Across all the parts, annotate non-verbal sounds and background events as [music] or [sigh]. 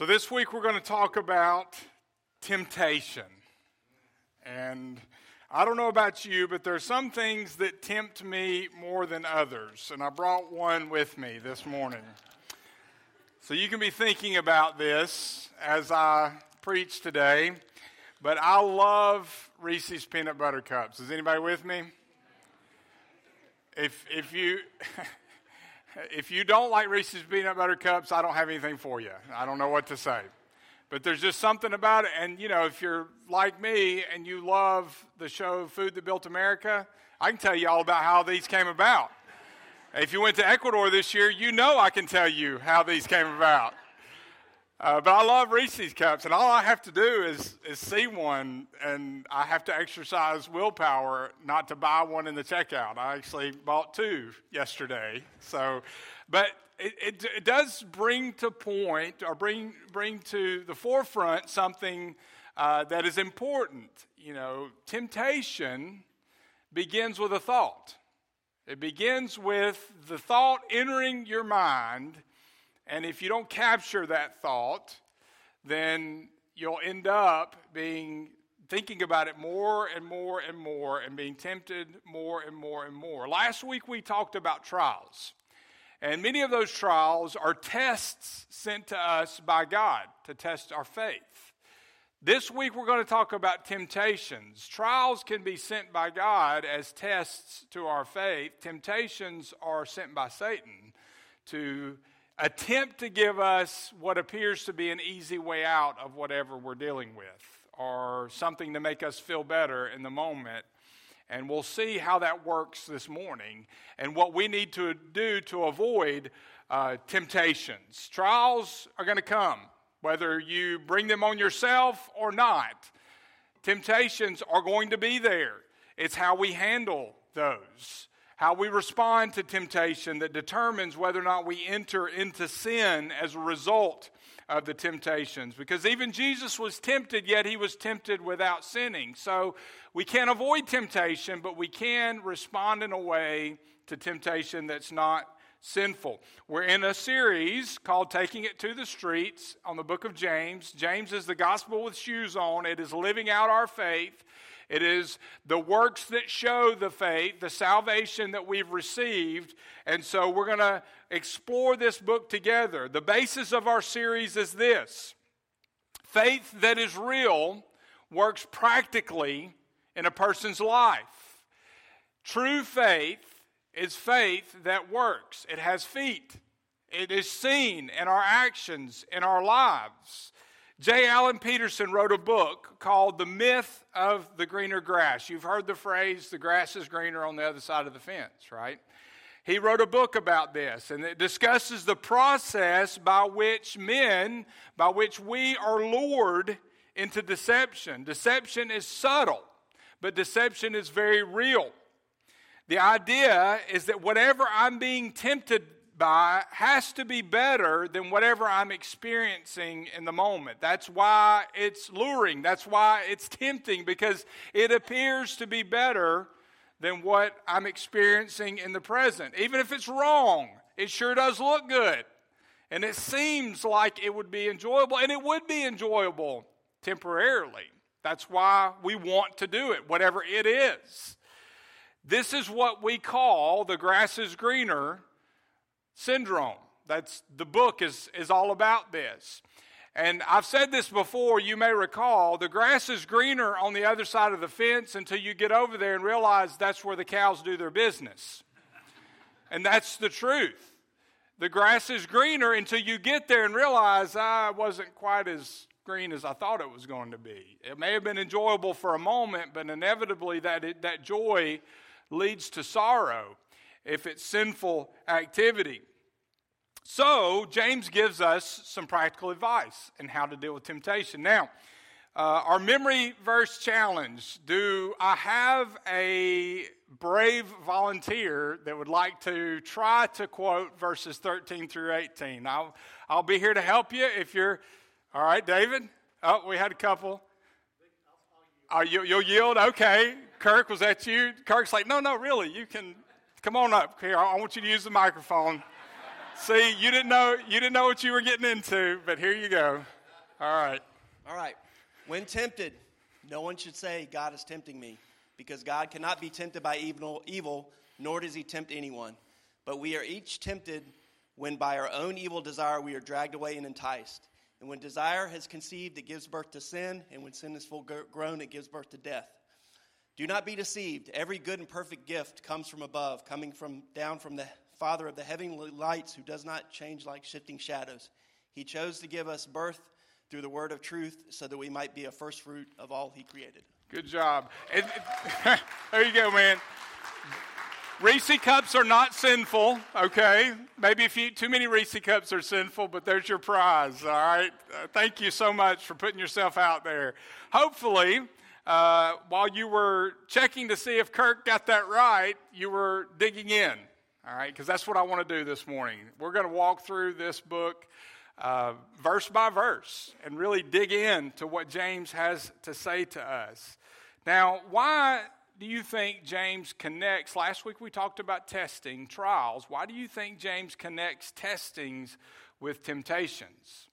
So, this week we're going to talk about temptation. And I don't know about you, but there are some things that tempt me more than others. And I brought one with me this morning. So, you can be thinking about this as I preach today. But I love Reese's peanut butter cups. Is anybody with me? If, if you. [laughs] If you don't like Reese's peanut butter cups, I don't have anything for you. I don't know what to say. But there's just something about it. And, you know, if you're like me and you love the show Food That Built America, I can tell you all about how these came about. If you went to Ecuador this year, you know I can tell you how these came about. Uh, but I love Reese's cups, and all I have to do is, is see one, and I have to exercise willpower not to buy one in the checkout. I actually bought two yesterday. So, but it, it, it does bring to point or bring bring to the forefront something uh, that is important. You know, temptation begins with a thought. It begins with the thought entering your mind and if you don't capture that thought, then you'll end up being thinking about it more and more and more and being tempted more and more and more. Last week we talked about trials. And many of those trials are tests sent to us by God to test our faith. This week we're going to talk about temptations. Trials can be sent by God as tests to our faith. Temptations are sent by Satan to attempt to give us what appears to be an easy way out of whatever we're dealing with or something to make us feel better in the moment. And we'll see how that works this morning and what we need to do to avoid uh, temptations. Trials are going to come, whether you bring them on yourself or not. Temptations are going to be there. It's how we handle those how we respond to temptation that determines whether or not we enter into sin as a result of the temptations. Because even Jesus was tempted, yet he was tempted without sinning. So we can't avoid temptation, but we can respond in a way to temptation that's not sinful. We're in a series called Taking It to the Streets on the book of James. James is the gospel with shoes on, it is living out our faith. It is the works that show the faith, the salvation that we've received. And so we're going to explore this book together. The basis of our series is this faith that is real works practically in a person's life. True faith is faith that works, it has feet, it is seen in our actions, in our lives. J. Allen Petersen wrote a book called The Myth of the Greener Grass. You've heard the phrase, the grass is greener on the other side of the fence, right? He wrote a book about this, and it discusses the process by which men, by which we are lured into deception. Deception is subtle, but deception is very real. The idea is that whatever I'm being tempted by has to be better than whatever I'm experiencing in the moment. That's why it's luring. That's why it's tempting because it appears to be better than what I'm experiencing in the present. Even if it's wrong, it sure does look good. And it seems like it would be enjoyable, and it would be enjoyable temporarily. That's why we want to do it, whatever it is. This is what we call the grass is greener syndrome. That's the book is, is all about this. And I've said this before, you may recall, the grass is greener on the other side of the fence until you get over there and realize that's where the cows do their business. And that's the truth. The grass is greener until you get there and realize I wasn't quite as green as I thought it was going to be. It may have been enjoyable for a moment, but inevitably that, that joy leads to sorrow if it's sinful activity. So, James gives us some practical advice in how to deal with temptation. Now, uh, our memory verse challenge do I have a brave volunteer that would like to try to quote verses 13 through 18? I'll, I'll be here to help you if you're. All right, David? Oh, we had a couple. Oh, you, you'll yield? Okay. Kirk, was that you? Kirk's like, no, no, really, you can come on up here. I want you to use the microphone. See, you didn't know you didn't know what you were getting into, but here you go. All right. All right. When tempted, no one should say, God is tempting me, because God cannot be tempted by evil, evil, nor does he tempt anyone. But we are each tempted when by our own evil desire we are dragged away and enticed. And when desire has conceived, it gives birth to sin, and when sin is full grown, it gives birth to death. Do not be deceived. Every good and perfect gift comes from above, coming from down from the Father of the heavenly lights, who does not change like shifting shadows. He chose to give us birth through the word of truth so that we might be a first fruit of all he created. Good job. [laughs] There you go, man. Reese cups are not sinful, okay? Maybe if you too many Reese cups are sinful, but there's your prize, all right? Uh, thank you so much for putting yourself out there. Hopefully, uh, while you were checking to see if Kirk got that right, you were digging in, all right? Because that's what I want to do this morning. We're going to walk through this book uh, verse by verse and really dig in to what James has to say to us. Now, why do you think James connects? Last week we talked about testing, trials. Why do you think James connects testings with temptations?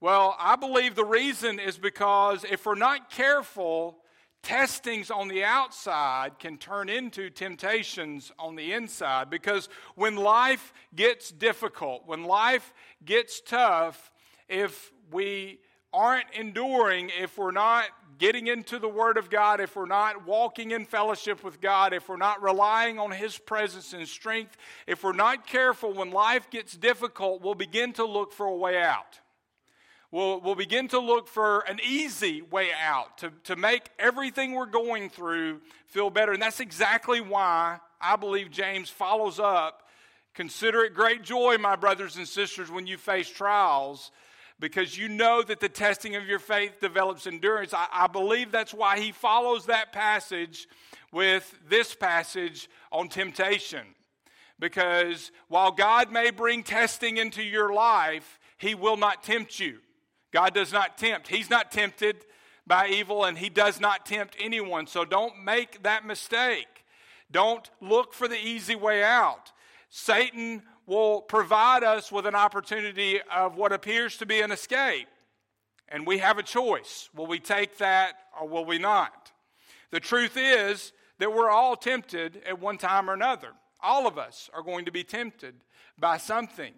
Well, I believe the reason is because if we're not careful, testings on the outside can turn into temptations on the inside because when life gets difficult, when life gets tough, if we aren't enduring, if we're not getting into the Word of God, if we're not walking in fellowship with God, if we're not relying on His presence and strength, if we're not careful when life gets difficult, we'll begin to look for a way out. We'll, we'll begin to look for an easy way out to, to make everything we're going through feel better. And that's exactly why I believe James follows up Consider it great joy, my brothers and sisters, when you face trials, because you know that the testing of your faith develops endurance. I, I, believe that's why he follows that passage with this passage on temptation. Because while God may bring testing into your life, he will not tempt you. God does not tempt. He's not tempted by evil and he does not tempt anyone. So don't make that mistake. Don't look for the easy way out. Satan will provide us with an opportunity of what appears to be an escape. And we have a choice. Will we take that or will we not? The truth is that we're all tempted at one time or another. All of us are going to be tempted by something.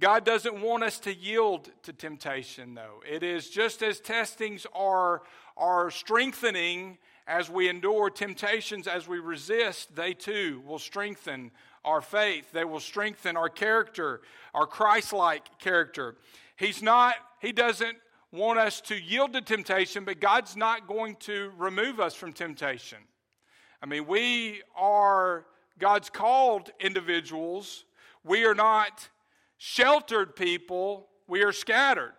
God doesn't want us to yield to temptation, though. It is just as testings are, are strengthening as we endure temptations, as we resist, they too will strengthen our faith. They will strengthen our character, our Christ like character. He's not, He doesn't want us to yield to temptation, but God's not going to remove us from temptation. I mean, we are God's called individuals. We are not sheltered people, we are scattered.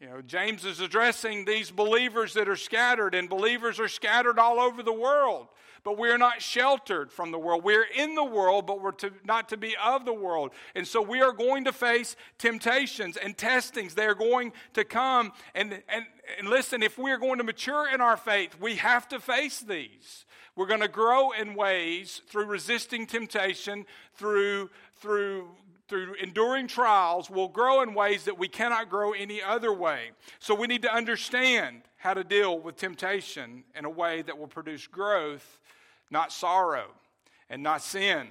You know, James is addressing these believers that are scattered, and believers are scattered all over the world. But we're not sheltered from the world. We're in the world, but we're to, not to be of the world. And so we are going to face temptations and testings. They are going to come. And, and, and listen, if we are going to mature in our faith, we have to face these. We're going to grow in ways through resisting temptation, through, through through enduring trials, will grow in ways that we cannot grow any other way. So we need to understand how to deal with temptation in a way that will produce growth, not sorrow, and not sin.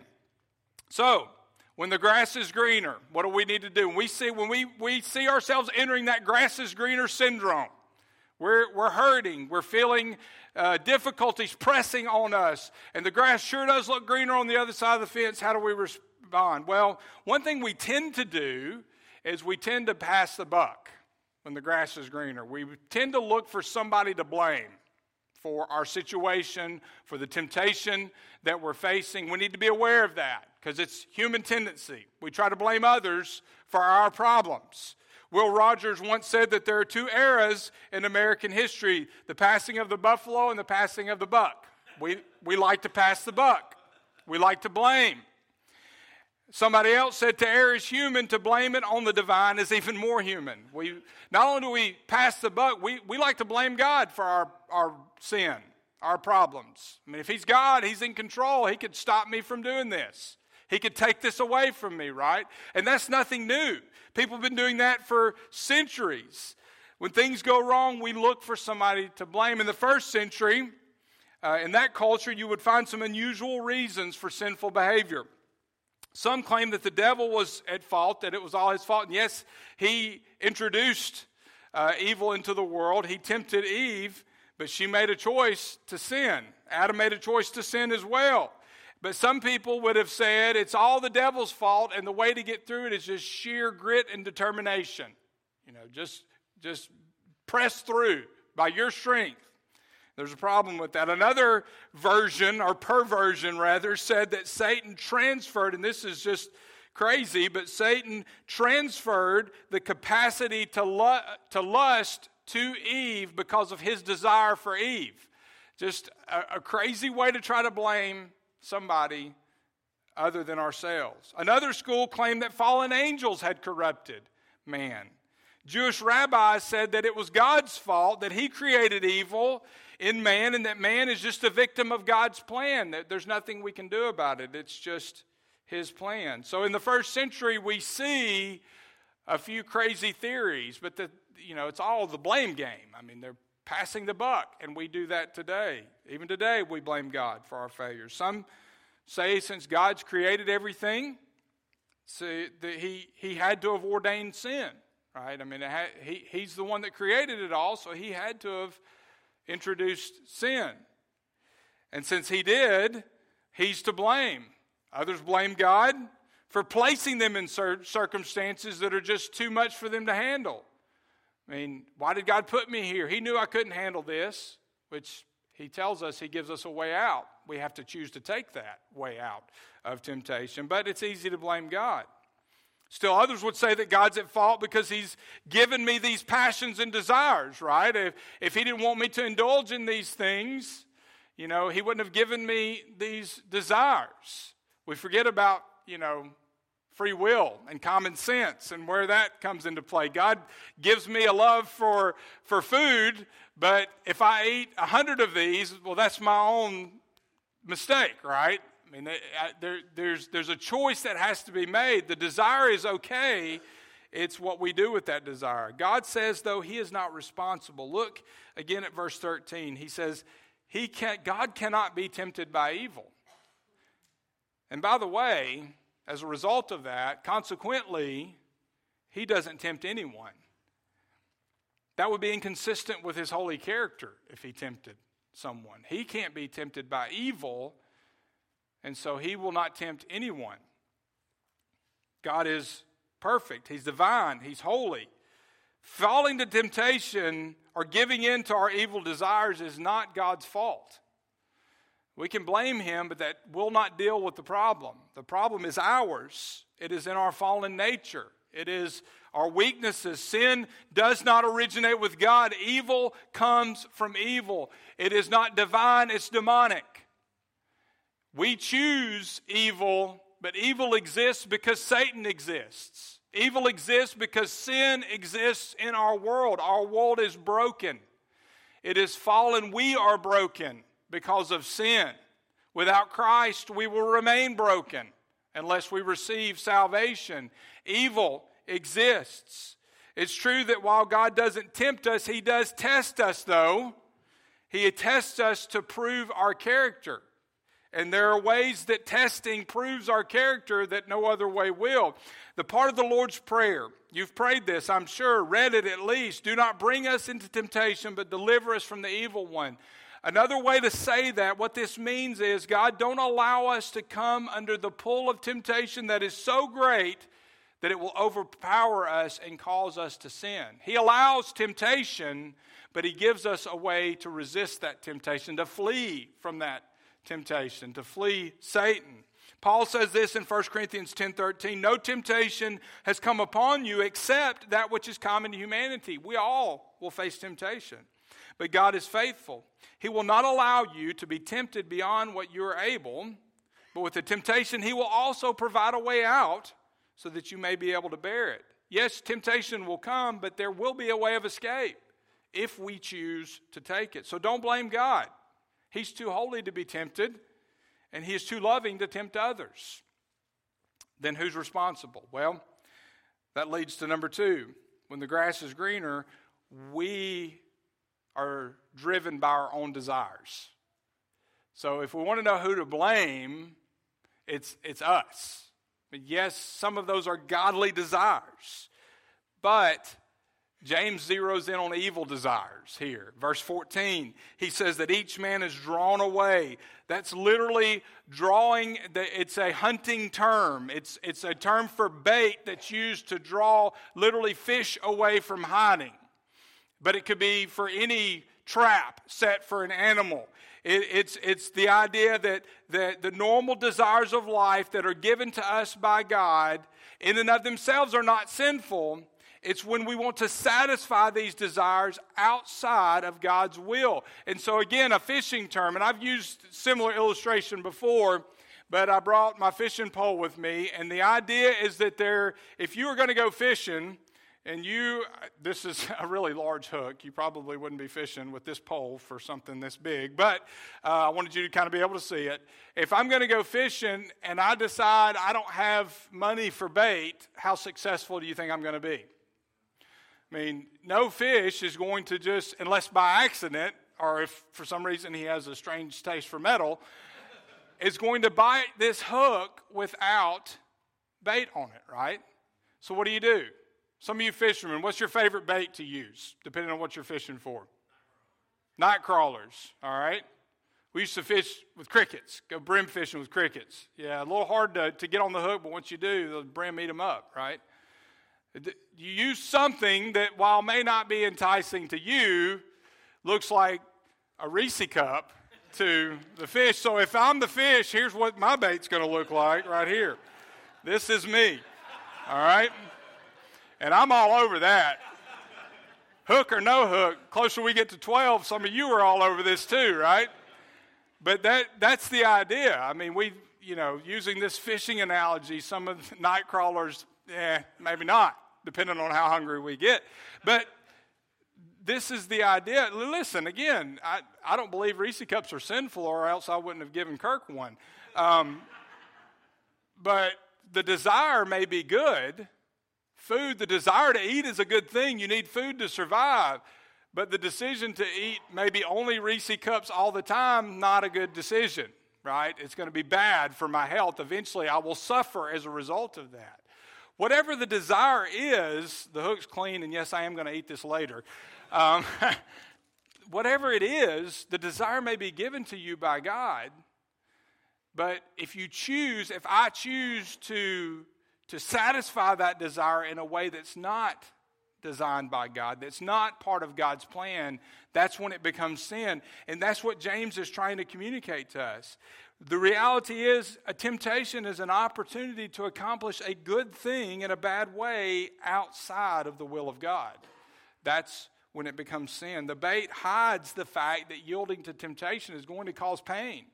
So, when the grass is greener, what do we need to do? When we see, when we, we see ourselves entering that grass is greener syndrome, we're, we're hurting, we're feeling uh, difficulties pressing on us, and the grass sure does look greener on the other side of the fence. How do we respond? Well, one thing we tend to do is we tend to pass the buck when the grass is greener. We tend to look for somebody to blame for our situation, for the temptation that we're facing. We need to be aware of that because it's human tendency. We try to blame others for our problems. Will Rogers once said that there are two eras in American history the passing of the buffalo and the passing of the buck. We, we like to pass the buck, we like to blame. Somebody else said to err is human, to blame it on the divine is even more human. We, not only do we pass the buck, we, we like to blame God for our, our sin, our problems. I mean, if He's God, He's in control. He could stop me from doing this. He could take this away from me, right? And that's nothing new. People have been doing that for centuries. When things go wrong, we look for somebody to blame. In the first century, uh, in that culture, you would find some unusual reasons for sinful behavior. Some claim that the devil was at fault, that it was all his fault. And yes, he introduced uh, evil into the world. He tempted Eve, but she made a choice to sin. Adam made a choice to sin as well. But some people would have said it's all the devil's fault, and the way to get through it is just sheer grit and determination. You know, just, just press through by your strength. There's a problem with that. Another version, or perversion rather, said that Satan transferred, and this is just crazy, but Satan transferred the capacity to, lu- to lust to Eve because of his desire for Eve. Just a, a crazy way to try to blame somebody other than ourselves. Another school claimed that fallen angels had corrupted man. Jewish rabbis said that it was God's fault that he created evil in man and that man is just a victim of God's plan, that there's nothing we can do about it. It's just his plan. So in the first century, we see a few crazy theories, but the, you know, it's all the blame game. I mean, they're passing the buck, and we do that today. Even today, we blame God for our failures. Some say since God's created everything, that he, he had to have ordained sin, right? I mean, had, he, he's the one that created it all, so he had to have introduced sin. And since he did, he's to blame. Others blame God for placing them in circumstances that are just too much for them to handle. I mean, why did God put me here? He knew I couldn't handle this, which he tells us he gives us a way out. We have to choose to take that way out of temptation, but it's easy to blame God. Still, others would say that God's at fault because He's given me these passions and desires, right? If, if He didn't want me to indulge in these things, you know, He wouldn't have given me these desires. We forget about, you know, free will and common sense and where that comes into play. God gives me a love for, for food, but if I eat a hundred of these, well, that's my own mistake, right? I mean, there, there's, there's a choice that has to be made. The desire is okay, it's what we do with that desire. God says, though, He is not responsible. Look again at verse 13. He says, he can, God cannot be tempted by evil. And by the way, as a result of that, consequently, He doesn't tempt anyone. That would be inconsistent with His holy character if He tempted someone. He can't be tempted by evil and so he will not tempt anyone. God is perfect, he's divine, he's holy. Falling to temptation or giving in to our evil desires is not God's fault. We can blame him, but that will not deal with the problem. The problem is ours. It is in our fallen nature. It is our weaknesses. Sin does not originate with God. Evil comes from evil. It is not divine, it's demonic. We choose evil, but evil exists because Satan exists. Evil exists because sin exists in our world. Our world is broken. It is fallen. We are broken because of sin. Without Christ, we will remain broken unless we receive salvation. Evil exists. It's true that while God doesn't tempt us, He does test us, though. He tests us to prove our character. And there are ways that testing proves our character that no other way will. The part of the Lord's Prayer, you've prayed this, I'm sure, read it at least. Do not bring us into temptation, but deliver us from the evil one. Another way to say that, what this means is, God, don't allow us to come under the pull of temptation that is so great that it will overpower us and cause us to sin. He allows temptation, but He gives us a way to resist that temptation, to flee from that temptation, to flee Satan. Paul says this in 1 Corinthians 10:13, no temptation has come upon you except that which is common to humanity. We all will face temptation. But God is faithful. He will not allow you to be tempted beyond what you are able, but with the temptation he will also provide a way out so that you may be able to bear it. Yes, temptation will come, but there will be a way of escape if we choose to take it. So don't blame God. He's too holy to be tempted, and he is too loving to tempt others. then who's responsible? Well, that leads to number two. When the grass is greener, we are driven by our own desires. So if we want to know who to blame, it's, it's us. Yes, some of those are godly desires, but James zeroes in on evil desires here. Verse 14, he says that each man is drawn away. That's literally drawing, it's a hunting term. It's, it's a term for bait that's used to draw literally fish away from hiding. But it could be for any trap set for an animal. It, it's, it's the idea that, that the normal desires of life that are given to us by God, in and of themselves, are not sinful. It's when we want to satisfy these desires outside of God's will. And so, again, a fishing term, and I've used similar illustration before, but I brought my fishing pole with me. And the idea is that there, if you were going to go fishing, and you, this is [laughs] a really large hook. You probably wouldn't be fishing with this pole for something this big, but uh, I wanted you to kind of be able to see it. If I'm going to go fishing and I decide I don't have money for bait, how successful do you think I'm going to be? I mean, no fish is going to just, unless by accident, or if for some reason he has a strange taste for metal, is going to bite this hook without bait on it, right? So what do you do? Some of you fishermen, what's your favorite bait to use, depending on what you're fishing for? Night crawlers, all right? We used to fish with crickets, go brim fishing with crickets. Yeah, a little hard to, to get on the hook, but once you do, the brim eat them up, right? You use something that, while may not be enticing to you, looks like a Reese cup to the fish. So if I'm the fish, here's what my bait's going to look like right here. This is me, all right? And I'm all over that. Hook or no hook, closer we get to 12, some of you are all over this too, right? But that, that's the idea. I mean, we, you know, using this fishing analogy, some of the night crawlers, eh, maybe not, depending on how hungry we get. But this is the idea. Listen, again, I, I don't believe Reese cups are sinful, or else I wouldn't have given Kirk one. Um, but the desire may be good, Food, the desire to eat is a good thing. You need food to survive. But the decision to eat maybe only Reese cups all the time, not a good decision, right? It's going to be bad for my health. Eventually, I will suffer as a result of that. Whatever the desire is, the hook's clean, and yes, I am going to eat this later. Um, [laughs] whatever it is, the desire may be given to you by God. But if you choose, if I choose to to satisfy that desire in a way that's not designed by God, that's not part of God's plan, that's when it becomes sin. And that's what James is trying to communicate to us. The reality is, a temptation is an opportunity to accomplish a good thing in a bad way outside of the will of God. That's when it becomes sin. The bait hides the fact that yielding to temptation is going to cause pain.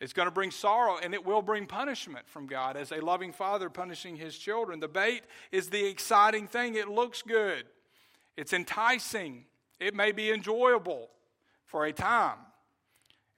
It's going to bring sorrow and it will bring punishment from God as a loving father punishing his children. The bait is the exciting thing. It looks good, it's enticing, it may be enjoyable for a time.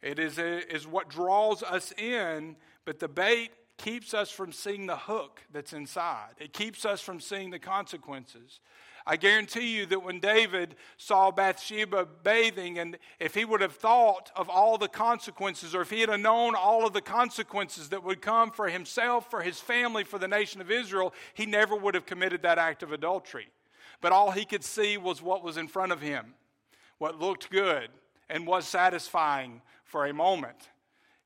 It is, a, is what draws us in, but the bait keeps us from seeing the hook that's inside. It keeps us from seeing the consequences. I guarantee you that when David saw Bathsheba bathing, and if he would have thought of all the consequences, or if he had known all of the consequences that would come for himself, for his family, for the nation of Israel, he never would have committed that act of adultery. But all he could see was what was in front of him, what looked good and was satisfying for a moment.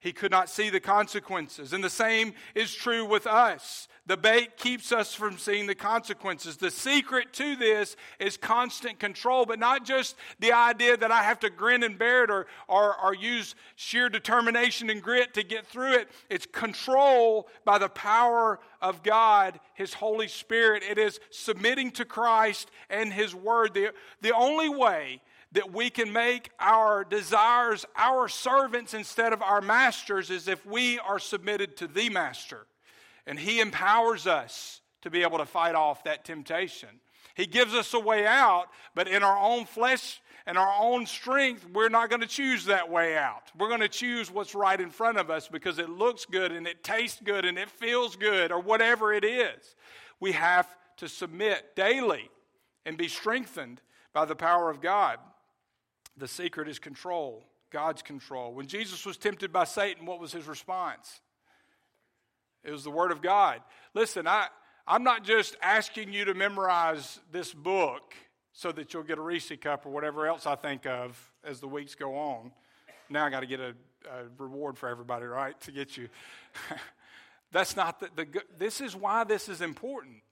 He could not see the consequences. And the same is true with us. The bait keeps us from seeing the consequences. The secret to this is constant control, but not just the idea that I have to grin and bear it or, or, or use sheer determination and grit to get through it. It's control by the power of God, His Holy Spirit. It is submitting to Christ and His Word. The, the only way that we can make our desires our servants instead of our masters is if we are submitted to the master. And he empowers us to be able to fight off that temptation. He gives us a way out, but in our own flesh and our own strength, we're not going to choose that way out. We're going to choose what's right in front of us because it looks good and it tastes good and it feels good or whatever it is. We have to submit daily and be strengthened by the power of God. The secret is control, God's control. When Jesus was tempted by Satan, what was his response? It was the Word of God. Listen, I, I'm not just asking you to memorize this book so that you'll get a Reese cup or whatever else I think of as the weeks go on. Now I got to get a, a, reward for everybody, right, to get you. [laughs] That's not the, the. This is why this is important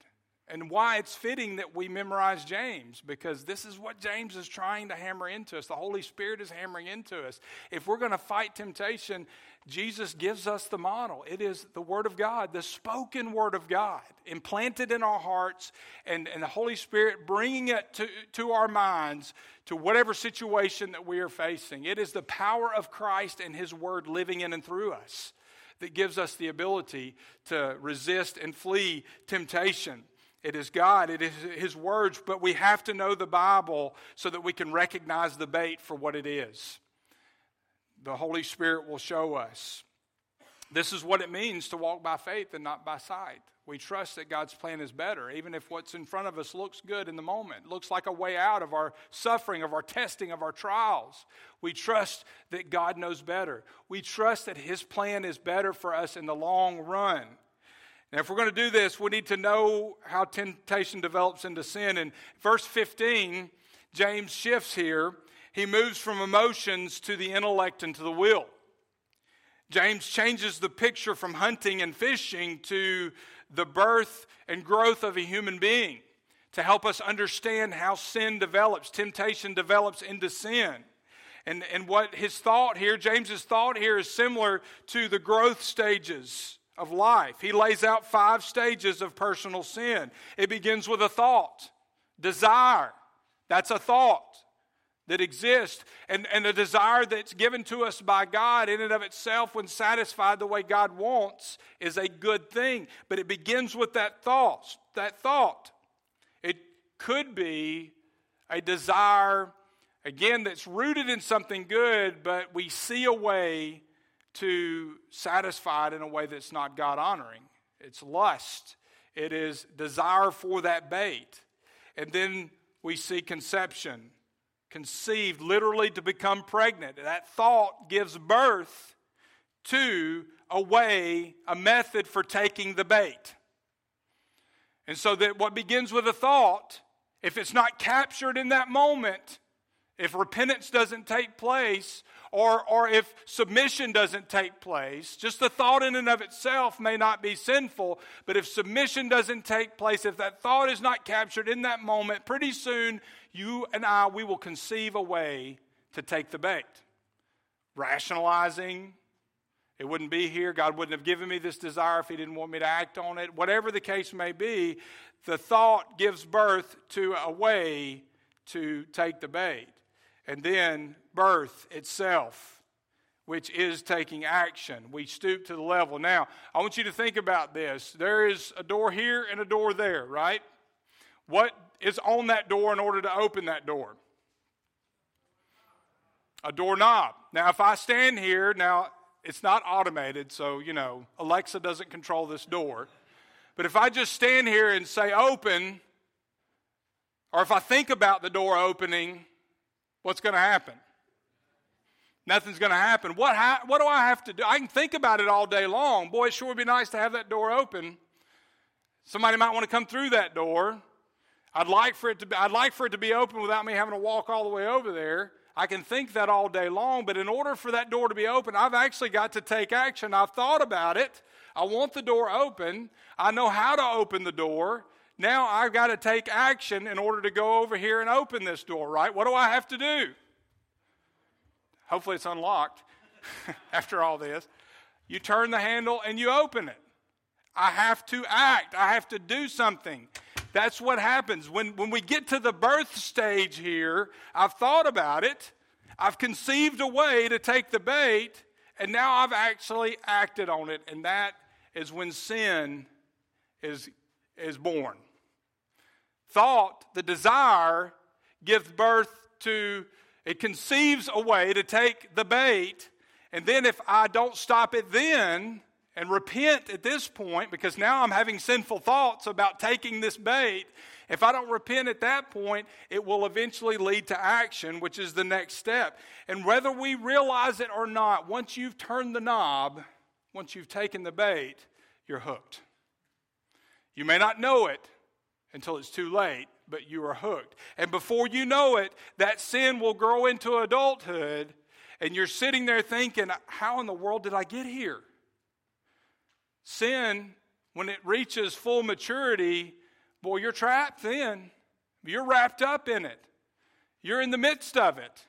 and why it's fitting that we memorize James, because this is what James is trying to hammer into us. The Holy Spirit is hammering into us. If we're going to fight temptation, Jesus gives us the model. It is the Word of God, the spoken Word of God, implanted in our hearts, and, and the Holy Spirit bringing it to, to our minds to whatever situation that we are facing. It is the power of Christ and His Word living in and through us that gives us the ability to resist and flee temptation. It is God, it is His words, but we have to know the Bible so that we can recognize the bait for what it is. The Holy Spirit will show us. This is what it means to walk by faith and not by sight. We trust that God's plan is better, even if what's in front of us looks good in the moment, looks like a way out of our suffering, of our testing, of our trials. We trust that God knows better. We trust that His plan is better for us in the long run. If we're going to do this, we need to know how temptation develops into sin. In verse 15, James shifts here. He moves from emotions to the intellect and to the will. James changes the picture from hunting and fishing to the birth and growth of a human being to help us understand how sin develops, temptation develops into sin. And, and what his thought here, James's thought here, is similar to the growth stages of life. He lays out five stages of personal sin. It begins with a thought, desire. That's a thought that exists, and, and a desire that's given to us by God in and of itself, when satisfied the way God wants, is a good thing. But it begins with that thought. That thought. It could be a desire, again, that's rooted in something good, but we see a way to satisfy it in a way that's not God honoring. It's lust, it is desire for that bait. And then we see conception, conceived literally to become pregnant. That thought gives birth to a way, a method for taking the bait. And so that what begins with a thought, if it's not captured in that moment, if repentance doesn't take place, or, or if submission doesn't take place, just the thought in and of itself may not be sinful, but if submission doesn't take place, if that thought is not captured in that moment, pretty soon you and I, we will conceive a way to take the bait. Rationalizing, it wouldn't be here. God wouldn't have given me this desire if He didn't want me to act on it. Whatever the case may be, the thought gives birth to a way to take the bait. And then birth itself, which is taking action. We stoop to the level. Now, I want you to think about this. There is a door here and a door there, right? What is on that door in order to open that door? A doorknob. Now, if I stand here, now it's not automated, so, you know, Alexa doesn't control this door. But if I just stand here and say open, or if I think about the door opening, what's going to happen? Nothing's going to happen. What, ha- what do I have to do? I can think about it all day long. Boy, it sure would be nice to have that door open. Somebody might want to come through that door. I'd like for it to be, I'd like for it to be open without me having to walk all the way over there. I can think that all day long, but in order for that door to be open, I've actually got to take action. I've thought about it. I want the door open. I know how to open the door. Now I've got to take action in order to go over here and open this door, right? What do I have to do? Hopefully it's unlocked [laughs] after all this. You turn the handle and you open it. I have to act, I have to do something. That's what happens. When, when we get to the birth stage here, I've thought about it, I've conceived a way to take the bait, and now I've actually acted on it. And that is when sin is, is born. Thought, the desire, gives birth to It conceives a way to take the bait, and then if I don't stop it then and repent at this point, because now I'm having sinful thoughts about taking this bait, if I don't repent at that point, it will eventually lead to action, which is the next step. And whether we realize it or not, once you've turned the knob, once you've taken the bait, you're hooked. You may not know it until it's too late, but you are hooked. And before you know it, that sin will grow into adulthood, and you're sitting there thinking, How in the world did I get here? Sin, when it reaches full maturity, boy, you're trapped then. You're wrapped up in it. You're in the midst of it,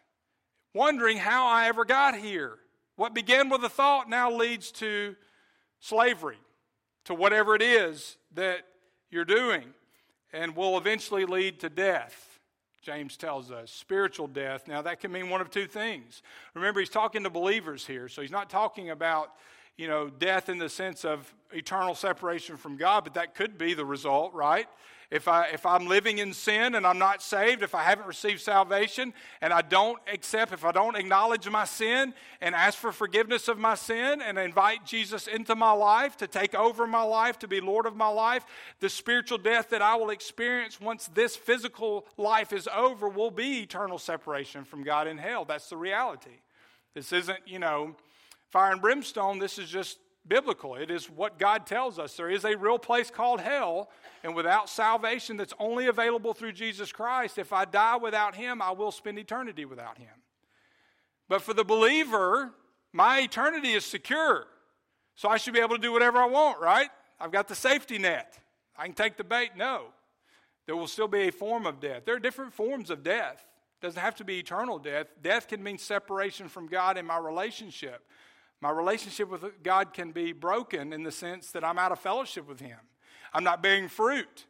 wondering how I ever got here. What began with a thought now leads to slavery, to whatever it is that you're doing and will eventually lead to death. James tells us spiritual death. Now, that can mean one of two things. Remember, he's talking to believers here, so he's not talking about you know, death in the sense of eternal separation from God, but that could be the result, right? If, I, if I'm living in sin and I'm not saved, if I haven't received salvation and I don't accept, if I don't acknowledge my sin and ask for forgiveness of my sin and invite Jesus into my life to take over my life, to be Lord of my life, the spiritual death that I will experience once this physical life is over will be eternal separation from God in hell. That's the reality. This isn't, you know, fire and brimstone. This is just biblical. It is what God tells us. There is a real place called hell, and without salvation that's only available through Jesus Christ, if I die without Him, I will spend eternity without Him. But for the believer, my eternity is secure. So I should be able to do whatever I want, right? I've got the safety net. I can take the bait. No. There will still be a form of death. There are different forms of death. It doesn't have to be eternal death. Death can mean separation from God in my relationship. My relationship with God can be broken in the sense that I'm out of fellowship with Him. I'm not bearing fruit.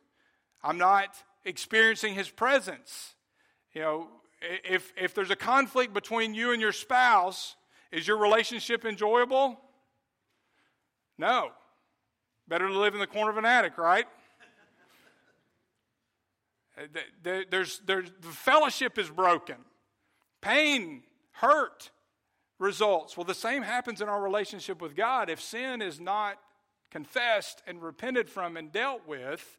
I'm not experiencing His presence. You know, if, if there's a conflict between you and your spouse, is your relationship enjoyable? No. Better to live in the corner of an attic, right? [laughs] There's, there's, the fellowship is broken. Pain, hurt, results. Well, the same happens in our relationship with God. If sin is not confessed and repented from and dealt with,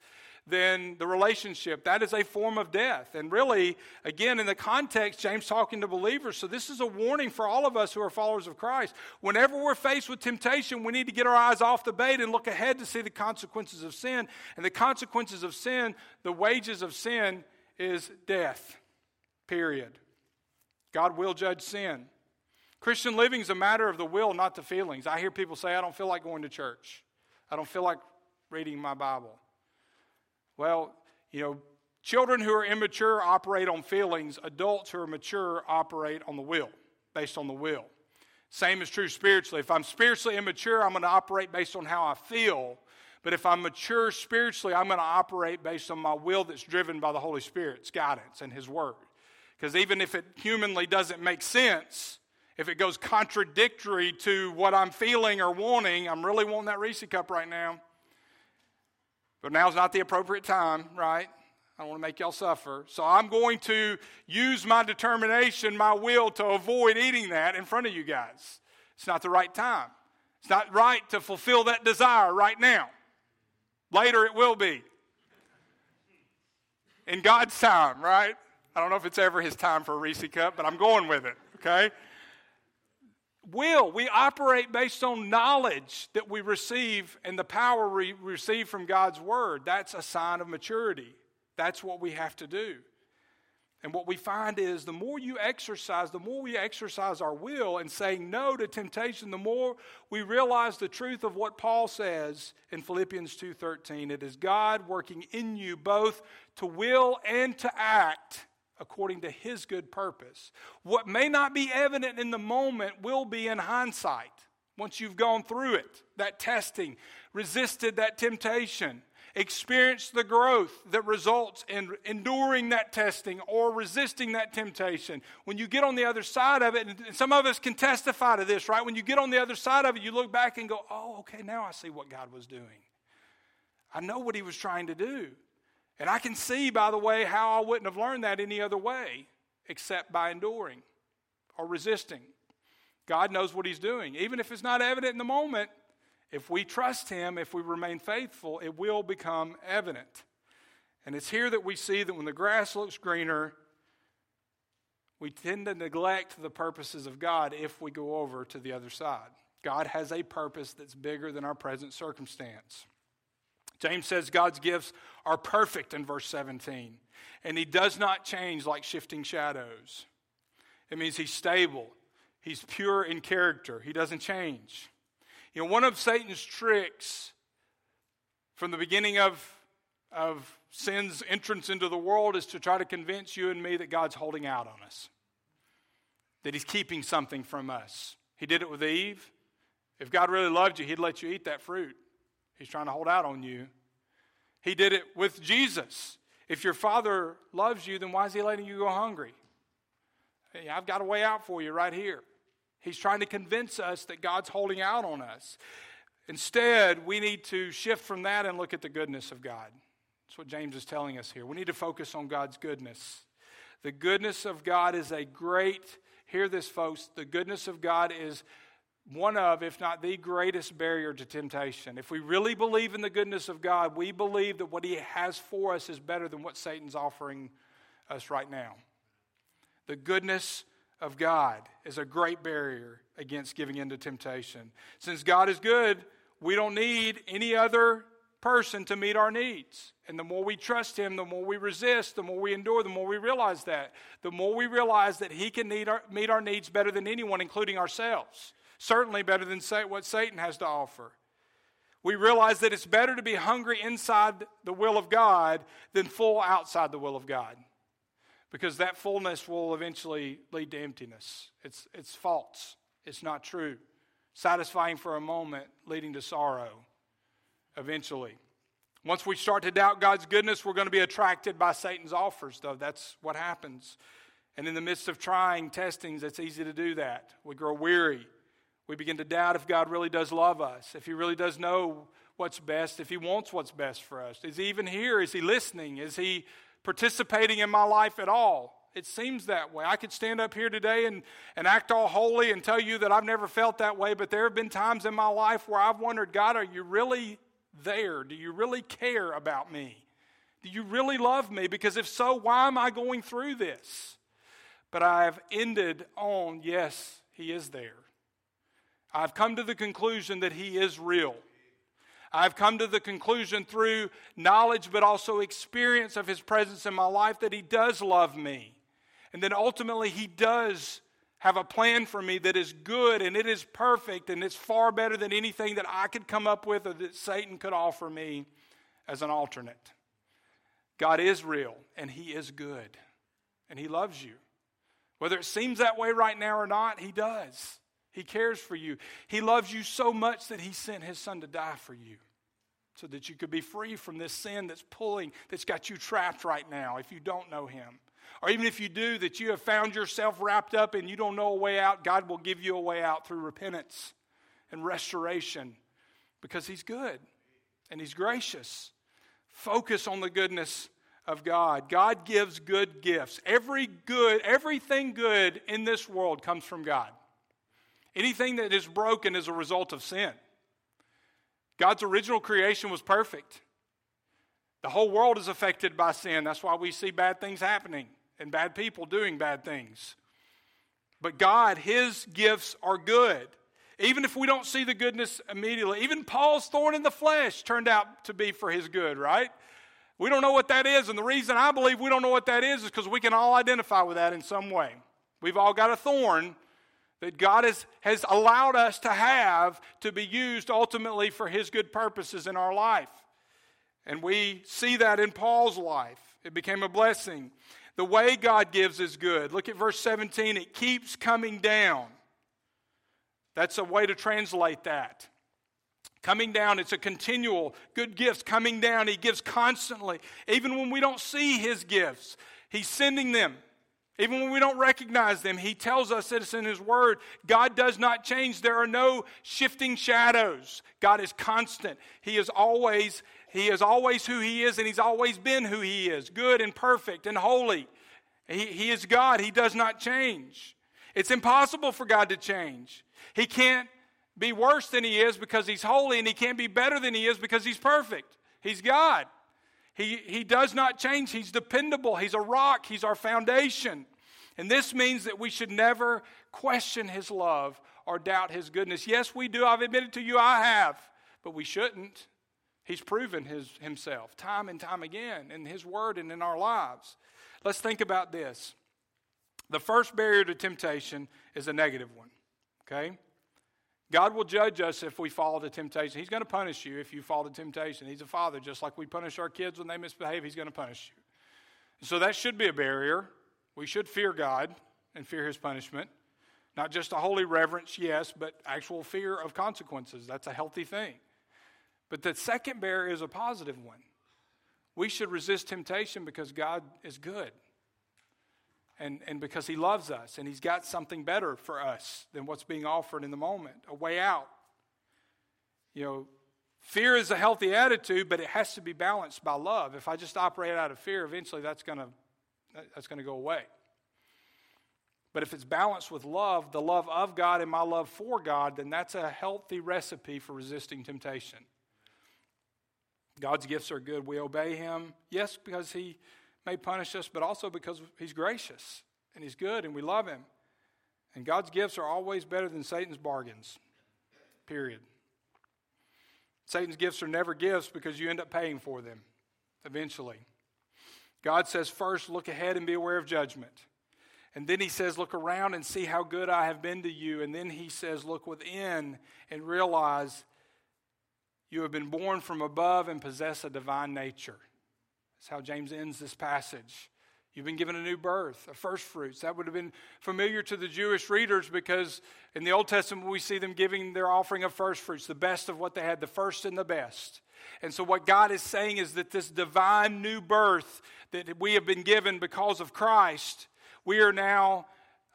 then the relationship, that is a form of death. And really, again, in the context, James talking to believers. So this is a warning for all of us who are followers of Christ. Whenever we're faced with temptation, we need to get our eyes off the bait and look ahead to see the consequences of sin. And the consequences of sin, the wages of sin, is death. Period. God will judge sin. Christian living is a matter of the will, not the feelings. I hear people say, I don't feel like going to church. I don't feel like reading my Bible. Well, you know, children who are immature operate on feelings, adults who are mature operate on the will, based on the will. Same is true spiritually. If I'm spiritually immature, I'm going to operate based on how I feel. But if I'm mature spiritually, I'm going to operate based on my will that's driven by the Holy Spirit's guidance and His Word. Because even if it humanly doesn't make sense, if it goes contradictory to what I'm feeling or wanting, I'm really wanting that Reese cup right now. But now's not the appropriate time, right? I don't want to make y'all suffer. So I'm going to use my determination, my will to avoid eating that in front of you guys. It's not the right time. It's not right to fulfill that desire right now. Later it will be. In God's time, right? I don't know if it's ever his time for a Reese cup, but I'm going with it, okay? Will. We operate based on knowledge that we receive and the power we receive from God's word. That's a sign of maturity. That's what we have to do. And what we find is the more you exercise, the more we exercise our will and saying no to temptation, the more we realize the truth of what Paul says in Philippians 2:13. It is God working in you both to will and to act according to his good purpose. What may not be evident in the moment will be in hindsight once you've gone through it, that testing, resisted that temptation, experienced the growth that results in enduring that testing or resisting that temptation. When you get on the other side of it, and some of us can testify to this, right? When you get on the other side of it, you look back and go, oh, okay, now I see what God was doing. I know what he was trying to do. And I can see, by the way, how I wouldn't have learned that any other way except by enduring or resisting. God knows what He's doing. Even if it's not evident in the moment, if we trust Him, if we remain faithful, it will become evident. And it's here that we see that when the grass looks greener, we tend to neglect the purposes of God if we go over to the other side. God has a purpose that's bigger than our present circumstance. James says God's gifts are perfect in verse 17, and he does not change like shifting shadows. It means he's stable, he's pure in character, he doesn't change. You know, one of Satan's tricks from the beginning of, of sin's entrance into the world is to try to convince you and me that God's holding out on us, that he's keeping something from us. He did it with Eve. If God really loved you, he'd let you eat that fruit. He's trying to hold out on you. He did it with Jesus. If your father loves you, then why is he letting you go hungry? Hey, I've got a way out for you right here. He's trying to convince us that God's holding out on us. Instead, we need to shift from that and look at the goodness of God. That's what James is telling us here. We need to focus on God's goodness. The goodness of God is a great, hear this, folks, the goodness of God is one of, if not the greatest barrier to temptation. If we really believe in the goodness of God, we believe that what He has for us is better than what Satan's offering us right now. The goodness of God is a great barrier against giving in to temptation. Since God is good, we don't need any other person to meet our needs. And the more we trust Him, the more we resist, the more we endure, the more we realize that. The more we realize that He can our, meet our needs better than anyone, including ourselves certainly better than what Satan has to offer. We realize that it's better to be hungry inside the will of God than full outside the will of God. Because that fullness will eventually lead to emptiness. It's, it's false, it's not true. Satisfying for a moment, leading to sorrow eventually. Once we start to doubt God's goodness, we're going to be attracted by Satan's offers, though. That's what happens. And in the midst of trying, testings, it's easy to do that. We grow weary. We begin to doubt if God really does love us, if He really does know what's best, if He wants what's best for us. Is He even here? Is He listening? Is He participating in my life at all? It seems that way. I could stand up here today and, and act all holy and tell you that I've never felt that way, but there have been times in my life where I've wondered, God, are you really there? Do you really care about me? Do you really love me? Because if so, why am I going through this? But I've ended on, yes, He is there. I've come to the conclusion that He is real. I've come to the conclusion through knowledge, but also experience of His presence in my life that He does love me. And then ultimately, He does have a plan for me that is good and it is perfect and it's far better than anything that I could come up with or that Satan could offer me as an alternate. God is real and He is good and He loves you. Whether it seems that way right now or not, He does. He cares for you. He loves you so much that He sent His Son to die for you so that you could be free from this sin that's pulling, that's got you trapped right now if you don't know Him. Or even if you do, that you have found yourself wrapped up and you don't know a way out, God will give you a way out through repentance and restoration because He's good and He's gracious. Focus on the goodness of God. God gives good gifts. Every good, everything good in this world comes from God. Anything that is broken is a result of sin. God's original creation was perfect. The whole world is affected by sin. That's why we see bad things happening and bad people doing bad things. But God, His gifts are good. Even if we don't see the goodness immediately, even Paul's thorn in the flesh turned out to be for his good, right? We don't know what that is. And the reason I believe we don't know what that is is because we can all identify with that in some way. We've all got a thorn that God has, has allowed us to have to be used ultimately for His good purposes in our life. And we see that in Paul's life. It became a blessing. The way God gives is good. Look at verse 17. It keeps coming down. That's a way to translate that. Coming down, it's a continual good gifts coming down. He gives constantly. Even when we don't see His gifts, He's sending them. Even when we don't recognize them, he tells us that it's in his word. God does not change. There are no shifting shadows. God is constant. He is always he is always who he is and he's always been who he is, good and perfect and holy. He, he is God, He does not change. It's impossible for God to change. He can't be worse than He is because He's holy, and He can't be better than He is because He's perfect. He's God. He, he does not change. He's dependable. He's a rock. He's our foundation. And this means that we should never question His love or doubt His goodness. Yes, we do. I've admitted to you I have, but we shouldn't. He's proven his, Himself time and time again in His Word and in our lives. Let's think about this. The first barrier to temptation is a negative one, okay? God will judge us if we fall to temptation. He's going to punish you if you fall to temptation. He's a father, just like we punish our kids when they misbehave, He's going to punish you. So that should be a barrier. We should fear God and fear His punishment. Not just a holy reverence, yes, but actual fear of consequences. That's a healthy thing. But the second barrier is a positive one. We should resist temptation because God is good and, and because He loves us and He's got something better for us than what's being offered in the moment, a way out. You know, fear is a healthy attitude, but it has to be balanced by love. If I just operate out of fear, eventually that's going to that's going to go away. But if it's balanced with love, the love of God and my love for God, then that's a healthy recipe for resisting temptation. God's gifts are good. We obey Him, yes, because He may punish us, but also because He's gracious and He's good and we love Him. And God's gifts are always better than Satan's bargains, period. Satan's gifts are never gifts because you end up paying for them eventually. God says, first, look ahead and be aware of judgment. And then he says, Look around and see how good I have been to you. And then he says, Look within and realize you have been born from above and possess a divine nature. That's how James ends this passage. You've been given a new birth, a first fruits. That would have been familiar to the Jewish readers because in the Old Testament we see them giving their offering of first fruits, the best of what they had, the first and the best. And so, what God is saying is that this divine new birth that we have been given because of Christ, we are now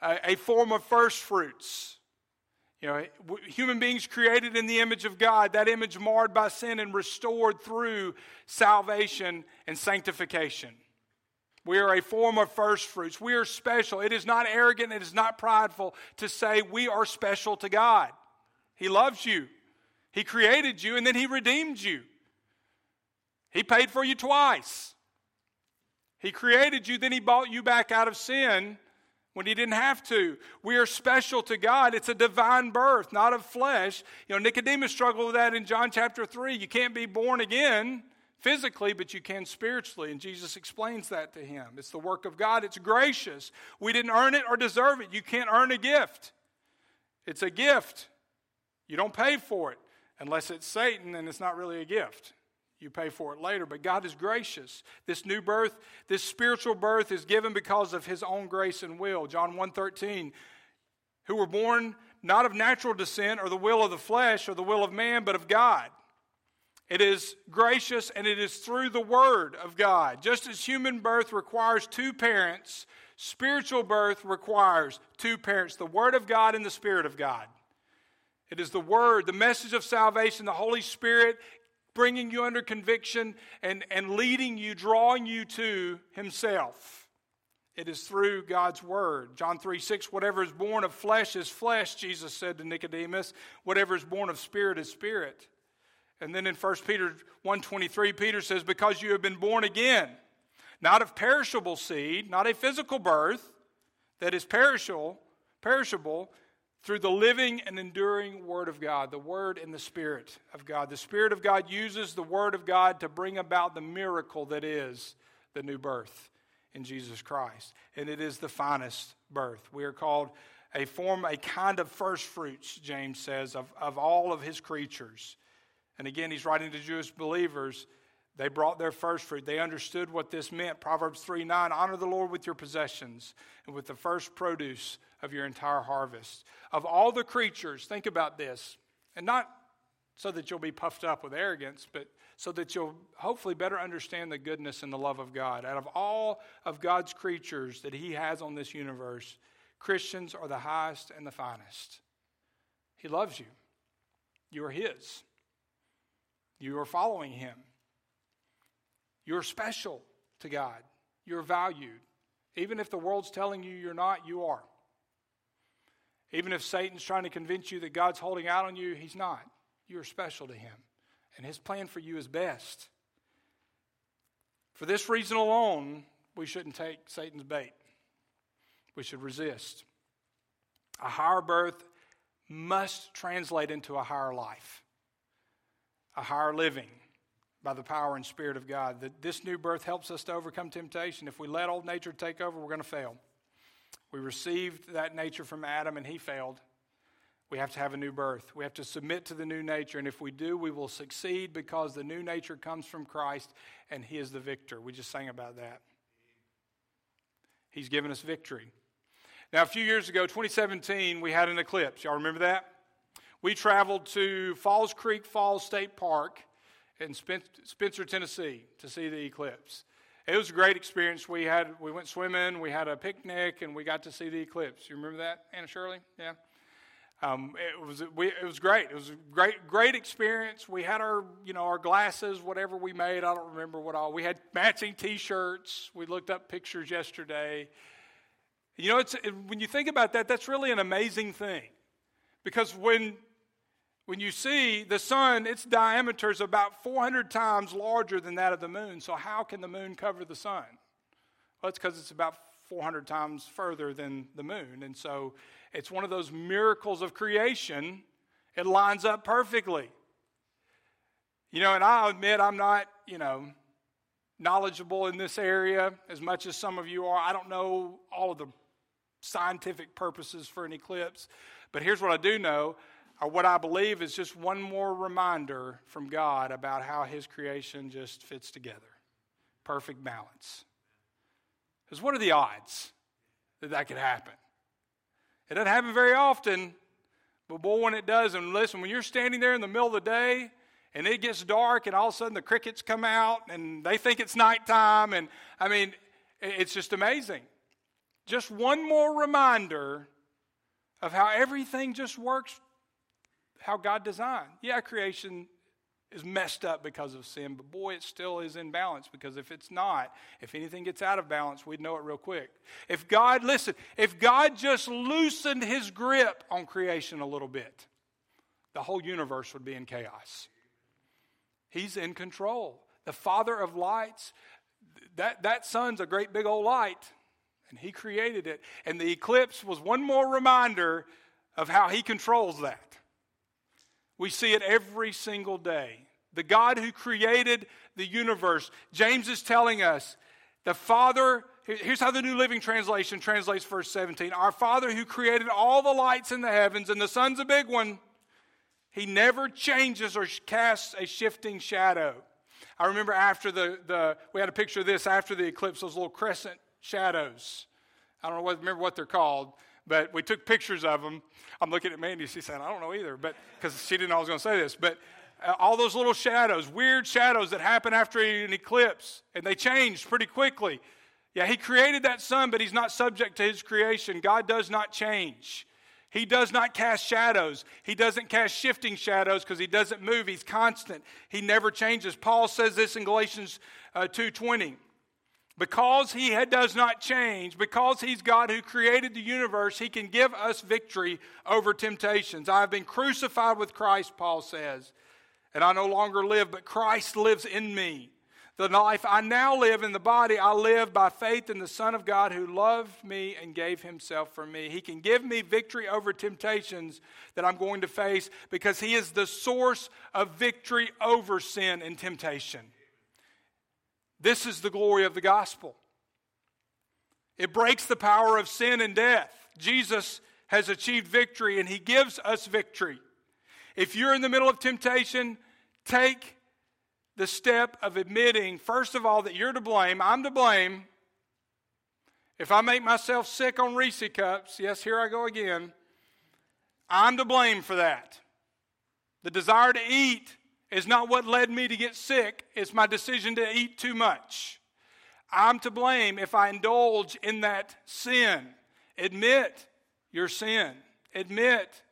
a, a form of first fruits. You know, human beings created in the image of God, that image marred by sin and restored through salvation and sanctification. We are a form of first fruits. We are special. It is not arrogant, it is not prideful to say we are special to God. He loves you, He created you, and then He redeemed you. He paid for you twice. He created you, then He bought you back out of sin when he didn't have to. We are special to God. It's a divine birth, not of flesh. You know, Nicodemus struggled with that in John chapter 3. You can't be born again physically, but you can spiritually. And Jesus explains that to him. It's the work of God, it's gracious. We didn't earn it or deserve it. You can't earn a gift, it's a gift. You don't pay for it unless it's Satan, and it's not really a gift you pay for it later. But god is gracious. This new birth this spiritual birth is given because of his own grace and will. John 1.13 who were born not of natural descent or the will of the flesh or the will of man but of god. It is gracious and it is through the word of god. Just as human birth requires two parents spiritual birth requires two parents the word of god and the spirit of god. It is the word, the message of salvation, the Holy Spirit bringing you under conviction and, and leading you, drawing you to Himself. It is through God's Word. John 3 6, whatever is born of flesh is flesh, Jesus said to Nicodemus. Whatever is born of spirit is spirit. And then in 1 Peter 1.23, Peter says, Because you have been born again, not of perishable seed, not a physical birth that is perishable, perishable, through the living and enduring Word of God, the Word and the Spirit of God. The Spirit of God uses the Word of God to bring about the miracle that is the new birth in Jesus Christ. And it is the finest birth. We are called a form, a kind of first fruits, James says, of, of all of his creatures. And again, he's writing to Jewish believers. They brought their first fruit. They understood what this meant. Proverbs 3 9 Honor the Lord with your possessions and with the first produce of your entire harvest. Of all the creatures, think about this, and not so that you'll be puffed up with arrogance, but so that you'll hopefully better understand the goodness and the love of God. Out of all of God's creatures that He has on this universe, Christians are the highest and the finest. He loves you. You are His. You are following Him. You're special to God. You're valued. Even if the world's telling you you're not, you are. Even if Satan's trying to convince you that God's holding out on you, he's not. You are special to him, and his plan for you is best. For this reason alone, we shouldn't take Satan's bait. We should resist. A higher birth must translate into a higher life, a higher living by the power and spirit of God. That this new birth helps us to overcome temptation. If we let old nature take over, we're going to fail. We received that nature from Adam and he failed. We have to have a new birth. We have to submit to the new nature. And if we do, we will succeed because the new nature comes from Christ and he is the victor. We just sang about that. He's given us victory. Now, a few years ago, 2017, we had an eclipse. Y'all remember that? We traveled to Falls Creek Falls State Park in Spencer, Tennessee to see the eclipse. It was a great experience. We had we went swimming, we had a picnic, and we got to see the eclipse. You remember that, Anna Shirley? Yeah. Um, it was we, it was great. It was a great great experience. We had our you know our glasses, whatever we made. I don't remember what all. We had matching T-shirts. We looked up pictures yesterday. You know, it's when you think about that, that's really an amazing thing, because when when you see the sun, its diameter is about 400 times larger than that of the moon. So, how can the moon cover the sun? Well, it's because it's about 400 times further than the moon. And so, it's one of those miracles of creation. It lines up perfectly. You know, and I'll admit I'm not, you know, knowledgeable in this area as much as some of you are. I don't know all of the scientific purposes for an eclipse. But here's what I do know or what I believe is just one more reminder from God about how His creation just fits together. Perfect balance. Because what are the odds that that could happen? It doesn't happen very often, but boy, when it does, and listen, when you're standing there in the middle of the day and it gets dark and all of a sudden the crickets come out and they think it's nighttime, and I mean, it's just amazing. Just one more reminder of how everything just works how God designed. Yeah, creation is messed up because of sin, but boy, it still is in balance because if it's not, if anything gets out of balance, we'd know it real quick. If God, listen, if God just loosened his grip on creation a little bit, the whole universe would be in chaos. He's in control. The Father of lights, that, that sun's a great big old light, and He created it. And the eclipse was one more reminder of how He controls that. We see it every single day. The God who created the universe. James is telling us the Father, here's how the New Living Translation translates verse 17. Our Father who created all the lights in the heavens, and the sun's a big one, he never changes or casts a shifting shadow. I remember after the, the we had a picture of this after the eclipse, those little crescent shadows. I don't know what, remember what they're called. But we took pictures of them. I'm looking at Mandy. She's saying, I don't know either, but because she didn't know I was going to say this. But uh, all those little shadows, weird shadows that happen after an eclipse, and they change pretty quickly. Yeah, he created that sun, but he's not subject to his creation. God does not change. He does not cast shadows. He doesn't cast shifting shadows because he doesn't move. He's constant. He never changes. Paul says this in Galatians uh, 2:20. Because he does not change, because he's God who created the universe, he can give us victory over temptations. I have been crucified with Christ, Paul says, and I no longer live, but Christ lives in me. The life I now live in the body, I live by faith in the Son of God who loved me and gave himself for me. He can give me victory over temptations that I'm going to face because he is the source of victory over sin and temptation. This is the glory of the gospel. It breaks the power of sin and death. Jesus has achieved victory and he gives us victory. If you're in the middle of temptation, take the step of admitting, first of all, that you're to blame. I'm to blame. If I make myself sick on Reese cups, yes, here I go again, I'm to blame for that. The desire to eat is not what led me to get sick, it's my decision to eat too much. I'm to blame if I indulge in that sin. Admit your sin, admit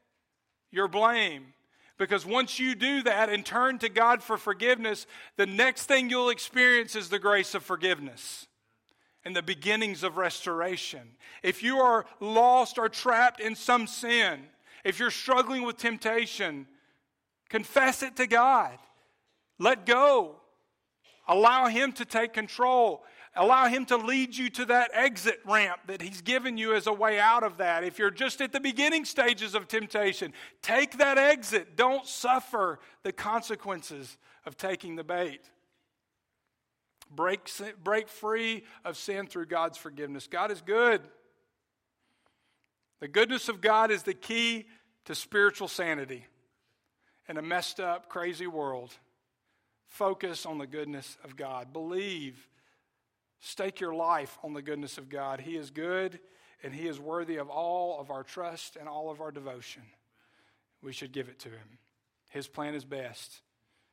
your blame. Because once you do that and turn to God for forgiveness, the next thing you'll experience is the grace of forgiveness. and the beginnings of restoration. If you are lost or trapped in some sin, if you're struggling with temptation, confess it to God. Let go. Allow Him to take control. Allow Him to lead you to that exit ramp that He's given you as a way out of that. If you're just at the beginning stages of temptation, take that exit. Don't suffer the consequences of taking the bait. Break, break free of sin through God's forgiveness. God is good. The goodness of God is the key to spiritual sanity in a messed up, crazy world. Focus on the goodness of God. Believe. Stake your life on the goodness of God. He is good and He is worthy of all of our trust and all of our devotion. We should give it to Him. His plan is best,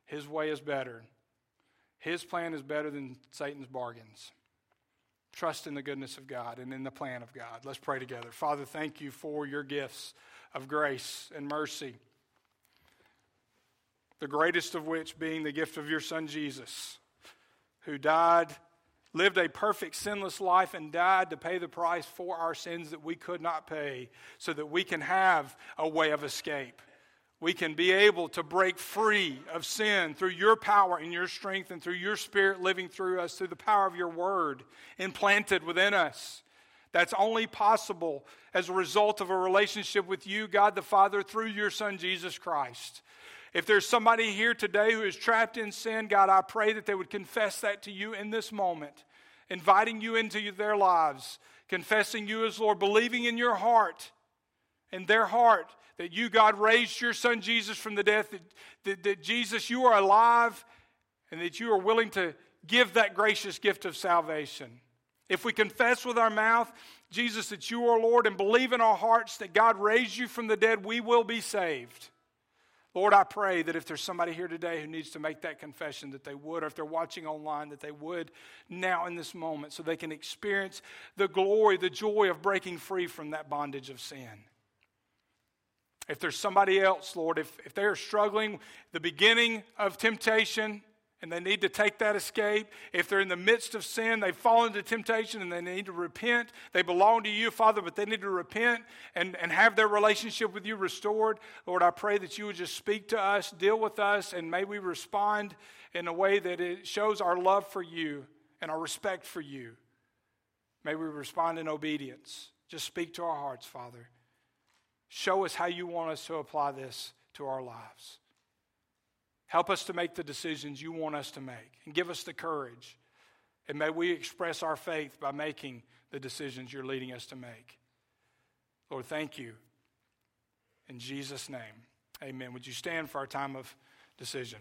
His way is better. His plan is better than Satan's bargains. Trust in the goodness of God and in the plan of God. Let's pray together. Father, thank you for your gifts of grace and mercy. The greatest of which being the gift of your Son Jesus, who died, lived a perfect, sinless life, and died to pay the price for our sins that we could not pay, so that we can have a way of escape we can be able to break free of sin through your power and your strength and through your spirit living through us, through the power of your word implanted within us. That's only possible as a result of a relationship with you, God the Father, through your Son, Jesus Christ. If there's somebody here today who is trapped in sin, God, I pray that they would confess that to you in this moment, inviting you into their lives, confessing you as Lord, believing in your heart, in their heart, that you, God, raised your son Jesus from the death, that, that, that Jesus, you are alive, and that you are willing to give that gracious gift of salvation. If we confess with our mouth, Jesus, that you are Lord, and believe in our hearts that God raised you from the dead, we will be saved. Lord, I pray that if there's somebody here today who needs to make that confession, that they would, or if they're watching online, that they would now in this moment so they can experience the glory, the joy of breaking free from that bondage of sin. If there's somebody else, Lord, if, if they are struggling the beginning of temptation and they need to take that escape, if they're in the midst of sin, they've fallen into temptation and they need to repent, they belong to you, Father, but they need to repent and, and have their relationship with you restored. Lord, I pray that you would just speak to us, deal with us, and may we respond in a way that it shows our love for you and our respect for you. May we respond in obedience. Just speak to our hearts, Father. Show us how you want us to apply this to our lives. Help us to make the decisions you want us to make and give us the courage. And may we express our faith by making the decisions you're leading us to make. Lord, thank you. In Jesus' name, amen. Would you stand for our time of decision?